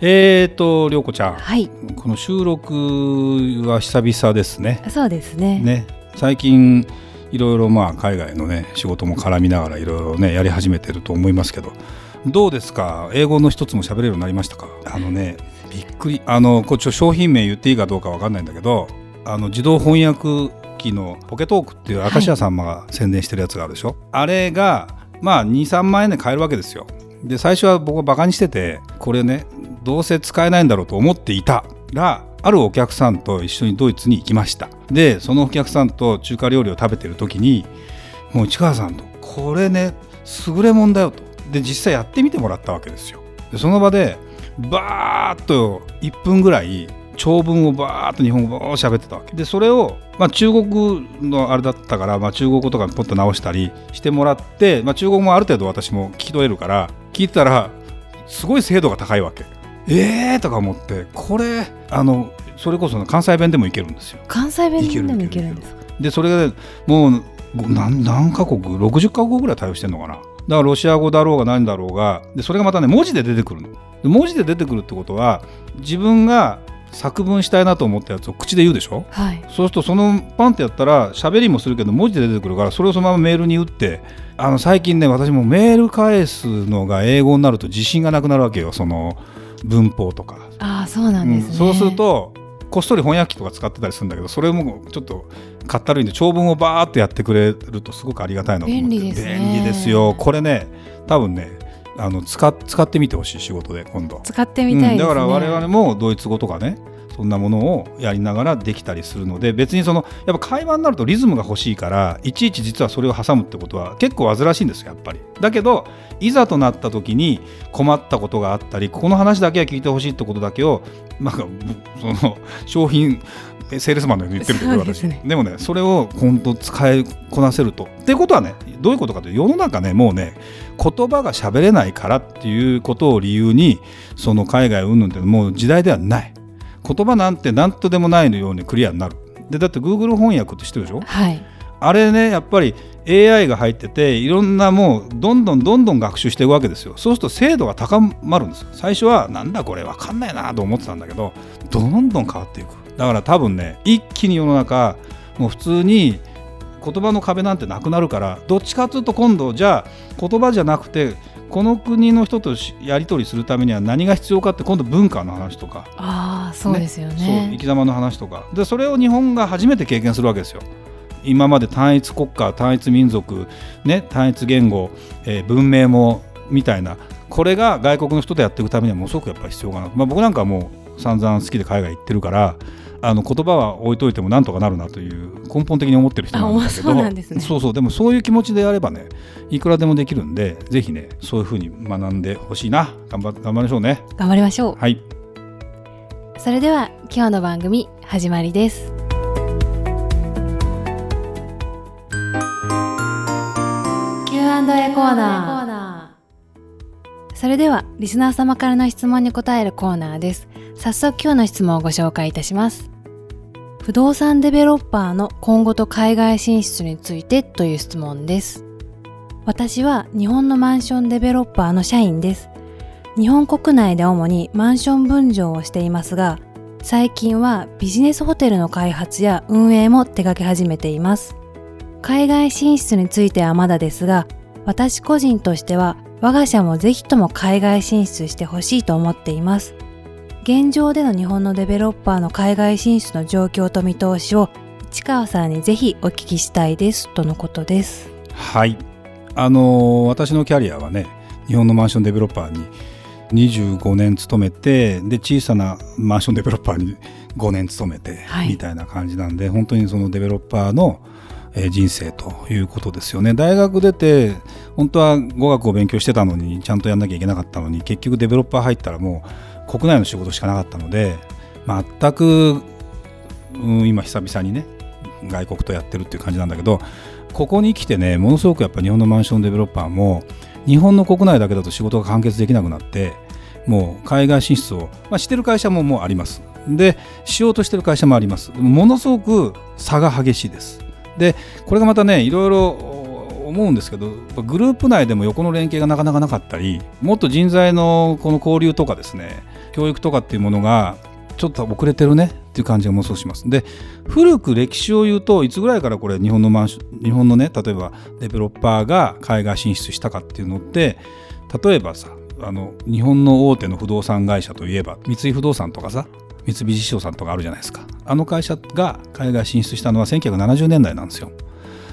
えーと涼子ちゃん、はい。この収録は久々ですね。そうですね。ね。最近いろいろまあ海外のね仕事も絡みながらいろいろねやり始めてると思いますけど。どうですか？英語の一つも喋れるようになりましたか？あのねびっくり。あのこっち商品名言っていいかどうかわかんないんだけどあの自動翻訳機のポケトークっていう明石家さんまが宣伝してるやつがあるでしょ、あれがまあ23万円で買えるわけですよ。で最初は僕はバカにしててこれねどうせ使えないんだろうと思っていたらあるお客さんと一緒にドイツに行きました。でそのお客さんと中華料理を食べてる時にもう市川さんとこれね優れもんだよと。で実際やってみてもらったわけですよ。でその場でバーッと1分ぐらい長文をバーッと日本語を喋ってたわけ。でそれを、まあ、中国のあれだったから、まあ、中国語とかポッと直したりしてもらって、まあ、中国語もある程度私も聞き取れるから聞いてたらすごい精度が高いわけ。えーとか思ってこれあのそれこそ関西弁でもいけるんですよ。関西弁でもいいけるんですかでそれがもう何何カ国60カ国ぐらい対応してるのかな？だからロシア語だろうが何だろうがでそれがまたね文字で出てくるの。で文字で出てくるってことは自分が作文したいなと思ったやつを口で言うでしょ？はい。そうするとそのパンってやったら喋りもするけど文字で出てくるからそれをそのままメールに打ってあの最近ね私もメール返すのが英語になると自信がなくなるわけよその文法とか。ああそうなんですね、うん。そうするとこっそり翻訳機とか使ってたりするんだけどそれもちょっとかったるいんで長文をバーってやってくれるとすごくありがたいなと思って。便利ですね。便利ですよ。これね多分ねあの使使ってみてほしい仕事で今度。使ってみたいね、うん。だから我々もドイツ語とかねそんなものをやりながらできたりするので別にそのやっぱ会話になるとリズムが欲しいからいちいち実はそれを挟むってことは結構煩わしいんですよやっぱり。だけどいざとなった時に困ったことがあったりここの話だけは聞いてほしいってことだけをなんかぶその商品セールスマンのように言ってるけど私ですね。でもねそれを本当使いこなせると。っていうことはねどういうことかというと世の中ねもうね言葉が喋れないからっていうことを理由にその海外云々ってもう時代ではない言葉なんて何とでもないのようにクリアになる。でだって Google 翻訳って知ってるでしょ？はい。あれねやっぱり AI が入ってていろんなもうどんどんどんどん学習していくわけですよ。そうすると精度が高まるんですよ。最初はなんだこれ分かんないなと思ってたんだけどどんどん変わっていく。だから多分ね一気に世の中もう普通に言葉の壁なんてなくなるからどっちかというと今度じゃあ言葉じゃなくてこの国の人としやり取りするためには何が必要かって今度文化の話とか。ああそうですよね。そう生き様の話とか。でそれを日本が初めて経験するわけですよ。今まで単一国家単一民族、ね、単一言語、えー文明もみたいな。これが外国の人とやっていくためにはものすごくやっぱり必要かな、まあ、僕なんかはもう散々好きで海外行ってるからあの言葉は置いといてもなんとかなるなという根本的に思ってる人なんだけど。あそうなんですね。そうそう。でもそういう気持ちでやればねいくらでもできるんでぜひねそういうふうに学んでほしいな。頑張頑張りましょうね。頑張りましょう。はい。それでは今日の番組始まりです。Q&A コーナー。それではリスナー様からの質問に答えるコーナーです早速今日の質問をご紹介いたします。不動産デベロッパーの今後と海外進出についてという質問です。私は日本のマンションデベロッパーの社員です。日本国内で主にマンション分譲をしていますが最近はビジネスホテルの開発や運営も手掛け始めています。海外進出についてはまだですが私個人としては我が社もぜひとも海外進出してほしいと思っています。現状での日本のデベロッパーの海外進出の状況と見通しを市川さんにぜひお聞きしたいですとのことです。はい。あのー私のキャリアはね日本のマンションデベロッパーに25年勤めてで小さなマンションデベロッパーに5年勤めて、はい。みたいな感じなんで本当にそのデベロッパーの、えー人生ということですよね。大学出て本当は語学を勉強してたのにちゃんとやんなきゃいけなかったのに結局デベロッパー入ったらもう国内の仕事しかなかったので全くうん今久々にね外国とやってるっていう感じなんだけどここに来てねものすごくやっぱ日本のマンションデベロッパーも日本の国内だけだと仕事が完結できなくなってもう海外進出を、まあ、してる会社ももうあります。でしようとしてる会社もあります。ものすごく差が激しいです。でこれがまたねいろいろ思うんですけどグループ内でも横の連携がなかなかなかったりもっと人材のこの交流とかですね教育とかっていうものがちょっと遅れてるねっていう感じがものすごくします。で古く歴史を言うといつぐらいからこれ日本のマンション日本のね例えばデベロッパーが海外進出したかっていうのって例えばさあの日本の大手の不動産会社といえば三井不動産とかさ三菱地所さんとかあるじゃないですかあの会社が海外進出したのは1970年代なんですよ。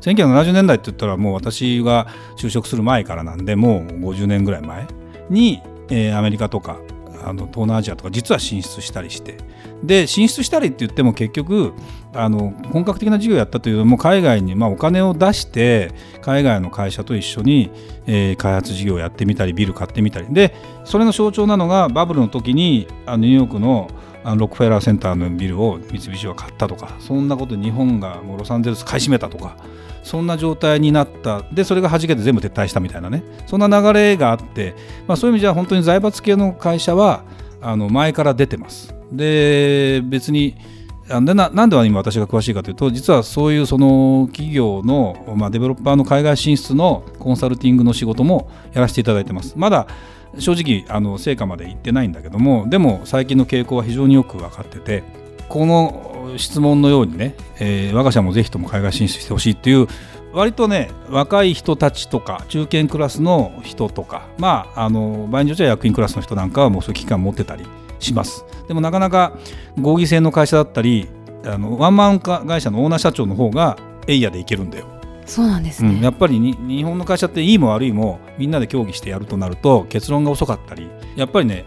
1970年代って言ったらもう私が就職する前からなんでもう50年ぐらい前に、えー、アメリカとかあの東南アジアとか実は進出したりしてで進出したりって言っても結局あの本格的な事業やったというのも海外に、まあ、お金を出して海外の会社と一緒に、えー、開発事業をやってみたりビル買ってみたり。でそれの象徴なのがバブルの時にあのニューヨークのあのロックフェラーセンターのビルを三菱は買ったとかそんなこと日本がもうロサンゼルス買い占めたとかそんな状態になった。でそれがはじけて全部撤退したみたいなね。そんな流れがあって、まあ、そういう意味じゃ本当に財閥系の会社はあの前から出てます。で別にでななんで今私が詳しいかというと実はそういうその企業の、まあ、デベロッパーの海外進出のコンサルティングの仕事もやらせていただいてます。まだ正直あの成果までいってないんだけどもでも最近の傾向は非常によく分かっててこの質問のようにね、えー、我が社もぜひとも海外進出してほしいっていう割とね若い人たちとか中堅クラスの人とかまああの場合によっては役員クラスの人なんかはもうそういう危機感持ってたりします。でもなかなか合議制の会社だったりあのワンマン会社のオーナー社長の方がエイヤでいけるんだよ。そうなんですね、うん、やっぱり日本の会社っていいも悪いもみんなで協議してやるとなると結論が遅かったりやっぱりね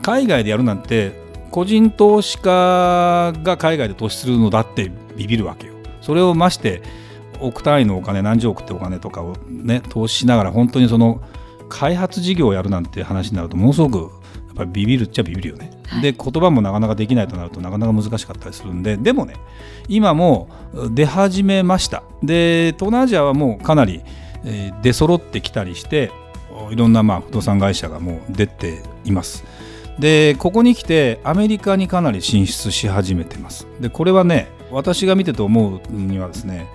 海外でやるなんて個人投資家が海外で投資するのだってビビるわけよそれをまして億単位のお金何十億ってお金とかをね投資しながら本当にその開発事業をやるなんて話になるとものすごくやっぱりビビるっちゃビビるよね。はい、で言葉もなかなかできないとなるとなかなか難しかったりするんででもね今も出始めました。で東南アジアはもうかなり出揃ってきたりしていろんなまあ不動産会社がもう出ています。でここに来てアメリカにかなり進出し始めてます。でこれはね私が見てて思うにはですね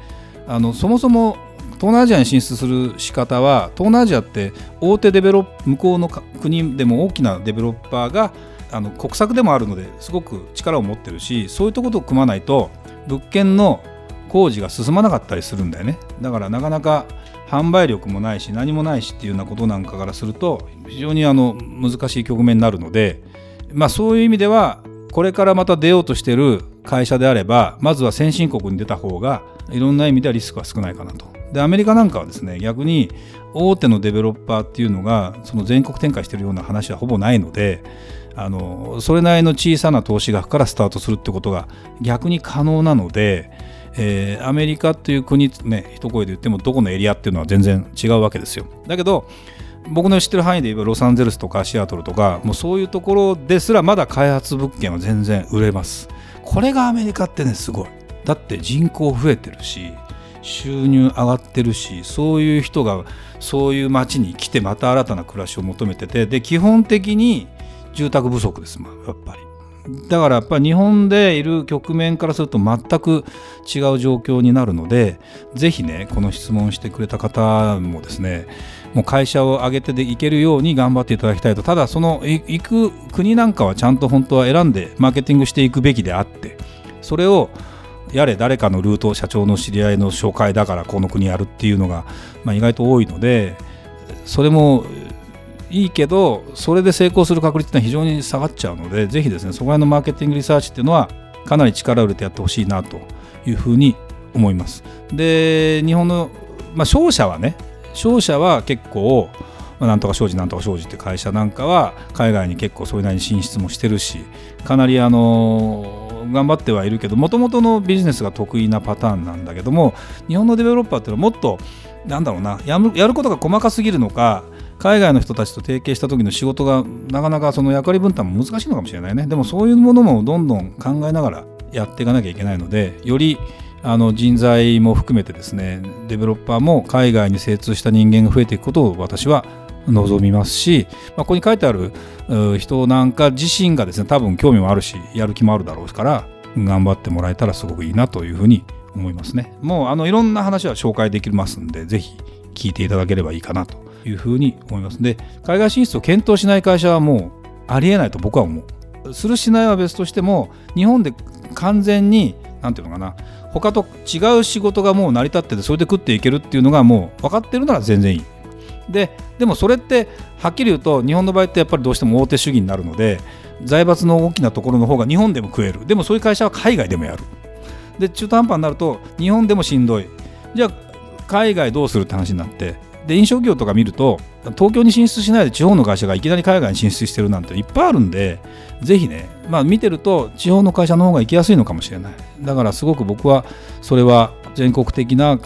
あのそもそも東南アジアに進出する仕方は東南アジアって大手デベロップ向こうの国でも大きなデベロッパーがあの国策でもあるのですごく力を持ってるしそういうところと組まないと物件の工事が進まなかったりするんだよねだからなかなか販売力もないし何もないしっていうようなことなんかからすると非常にあの難しい局面になるので、まあ、そういう意味ではこれからまた出ようとしてる会社であればまずは先進国に出た方がいろんな意味ではリスクは少ないかなと。でアメリカなんかはですね逆に大手のデベロッパーっていうのがその全国展開してるような話はほぼないのであのそれなりの小さな投資額からスタートするってことが逆に可能なので、えー、アメリカっていう国ね一声で言ってもどこのエリアっていうのは全然違うわけですよ。だけど僕の知ってる範囲で言えばロサンゼルスとかシアトルとかもうそういうところですらまだ開発物件は全然売れます。これがアメリカってねすごい。だって人口増えてるし収入上がってるしそういう人がそういう街に来てまた新たな暮らしを求めててで基本的に住宅不足ですまやっぱり。だからやっぱり日本でいる局面からすると全く違う状況になるのでぜひねこの質問してくれた方もですねもう会社を挙げてでいけるように頑張っていただきたいとただその行く国なんかはちゃんと本当は選んでマーケティングしていくべきであってそれをやれ誰かのルート社長の知り合いの紹介だからこの国やるっていうのが、まあ、意外と多いのでそれもいいけどそれで成功する確率ってのは非常に下がっちゃうのでぜひですねそこら辺のマーケティングリサーチっていうのはかなり力を入れてやってほしいなというふうに思います。で日本の、まあ、商社はね商社は結構まあ、なんとか商事なんとか商事って会社なんかは海外に結構それなりに進出もしてるしかなりあの頑張ってはいるけどもともとのビジネスが得意なパターンなんだけども日本のデベロッパーっていうのはもっとなんだろうなやることが細かすぎるのか海外の人たちと提携した時の仕事がなかなかその役割分担も難しいのかもしれないねでもそういうものもどんどん考えながらやっていかなきゃいけないのでよりあの人材も含めてですねデベロッパーも海外に精通した人間が増えていくことを私は望みますし、まあ、ここに書いてある人なんか自身がですね多分興味もあるしやる気もあるだろうから頑張ってもらえたらすごくいいなというふうに思いますね。もうあのいろんな話は紹介できますんでぜひ聞いていただければいいかなというふうに思います。で海外進出を検討しない会社はもうありえないと僕は思う。するしないは別としても日本で完全に何て言うのかな他と違う仕事がもう成り立っててそれで食っていけるっていうのがもう分かってるなら全然いい。ででもそれってはっきり言うと日本の場合ってやっぱりどうしても大手主義になるので財閥の大きなところの方が日本でも食えるでもそういう会社は海外でもやるで中途半端になると日本でもしんどいじゃあ海外どうするって話になってで飲食業とか見ると東京に進出しないで地方の会社がいきなり海外に進出してるなんていっぱいあるんでぜひね、まあ、見てると地方の会社の方が行きやすいのかもしれない。だからすごく僕はそれは全国的な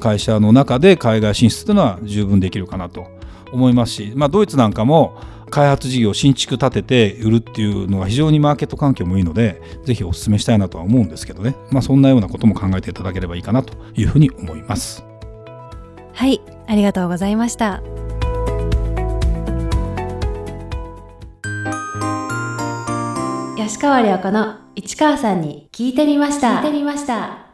会社の中で海外進出というのは十分できるかなと。思いますし、まあ、ドイツなんかも開発事業新築建てて売るっていうのが非常にマーケット環境もいいのでぜひお勧めしたいなとは思うんですけどね、まあ、そんなようなことも考えていただければいいかなというふうに思います。はい。ありがとうございました。吉川良子の市川さんに聞いてみました。聞いてみました。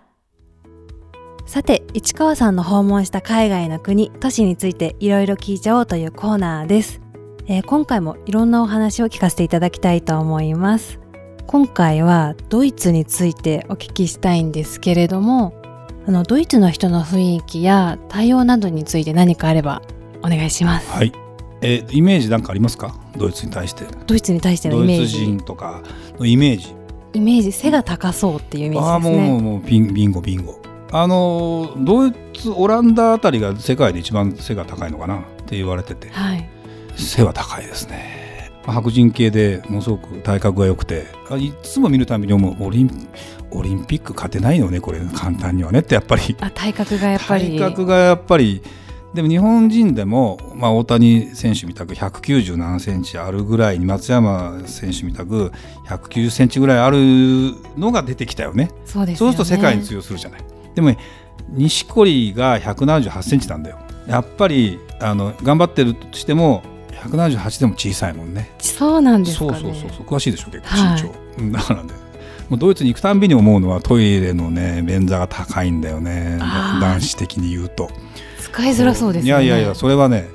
さて市川さんの訪問した海外の国都市についていろいろ聞いちゃおうというコーナーです。えー、今回もいろんなお話を聞かせていただきたいと思います。今回はドイツについてお聞きしたいんですけれどもあのドイツの人の雰囲気や対応などについて何かあればお願いします。はい。えー、イメージなんかありますか？ドイツに対して。ドイツに対してのイメージ。ドイツ人とかのイメージ。イメージ背が高そうっていうイメージですね。あもうもうビンビンゴビンゴ。あのドイツオランダあたりが世界で一番背が高いのかな？って言われてて、はい、背は高いですね白人系でものすごく体格が良くていつも見るたびに思うオリンオリンピック勝てないよねこれ。簡単にはね。ってやっぱり。あ体格がやっぱり。体格がやっぱり。でも日本人でも、まあ、大谷選手みたく190何センチあるぐらいに松山選手みたく190センチぐらいあるのが出てきたよね。そうです、ね、そうすると世界に通用するじゃない。でも、ね、錦織が178センチなんだよ。やっぱりあの頑張ってるとしても178でも小さいもんね。そうなんですか、ね、そうそうそう詳しいでしょ結構身長、はい、だからねもうドイツに行くたんびに思うのはトイレのね便座が高いんだよね。男子的に言うと。使いづらそうですね。いやいやいやそれはね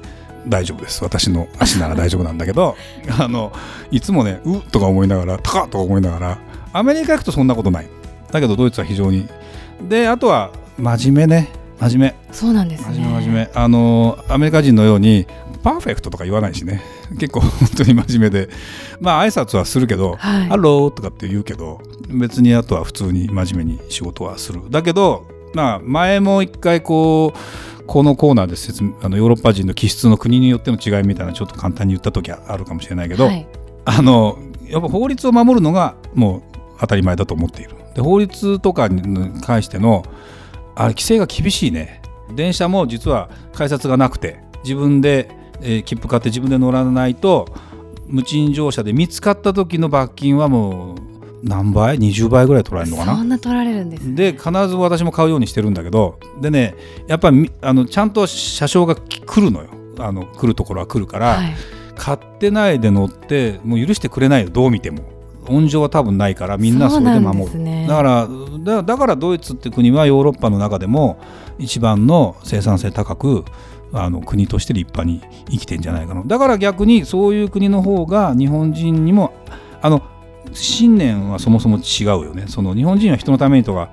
大丈夫です。私の足なら大丈夫なんだけど あのいつもねうっとか思いながら高っとか思いながらアメリカ行くとそんなことない。だけどドイツは非常に。であとは真面目ね。真面目。そうなんですね。真面目真面目。あのアメリカ人のようにパーフェクトとか言わないしね。結構本当に真面目で。まあ挨拶はするけど「はい、ハロー」とかって言うけど別にあとは普通に真面目に仕事はする。だけどまあ前も一回こうこのコーナーで説あのヨーロッパ人の気質の国によっての違いみたいなちょっと簡単に言った時はあるかもしれないけど、はい、あのやっぱ法律を守るのがもう当たり前だと思っている。で法律とかに関してのあれ規制が厳しいね。電車も実は改札がなくて自分でえー、切符買って自分で乗らないと無賃乗車で見つかった時の罰金はもう何倍20倍ぐらい取られるのかな？そんな取られるんです、ね、で必ず私も買うようにしてるんだけどでねやっぱりあのちゃんと車掌が来るのよ。あの来るところは来るから、はい、買ってないで乗ってもう許してくれないよどう見ても。温情は多分ないからみんなそれで守る、ね、だからだからドイツって国はヨーロッパの中でも一番の生産性高くあの国として立派に生きてんじゃないかな。だから逆にそういう国の方が日本人にもあの信念はそもそも違うよね。その日本人は人のためにとか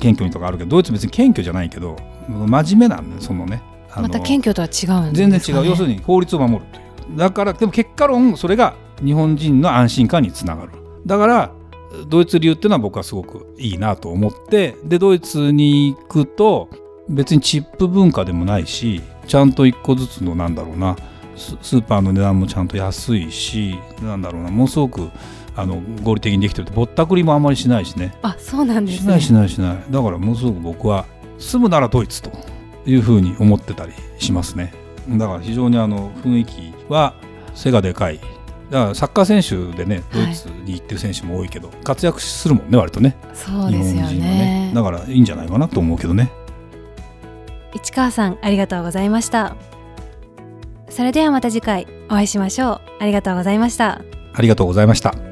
謙虚にとかあるけどドイツ別に謙虚じゃないけど真面目なんだそのね。また謙虚とは違うんです、ね、全然違う。要するに法律を守るという。だからでも結果論それが日本人の安心感につながる。だからドイツ流っていうのは僕はすごくいいなと思ってでドイツに行くと別にチップ文化でもないしちゃんと1個ずつのなんだろうなスーパーの値段もちゃんと安いしなんだろうなものすごくあの合理的にできてるぼったくりもあんまりしないしね。あそうなんです、ね、しないしないしない。だからものすごく僕は住むならドイツというふうに思ってたりしますね。だから非常にあの雰囲気は背がでかい。だからサッカー選手でねドイツに行ってる選手も多いけど、活躍するもんね割とね。そうですよ日本人はね。だからいいんじゃないかなと思うけどね市川さんありがとうございました。それではまた次回お会いしましょう。ありがとうございました。ありがとうございました。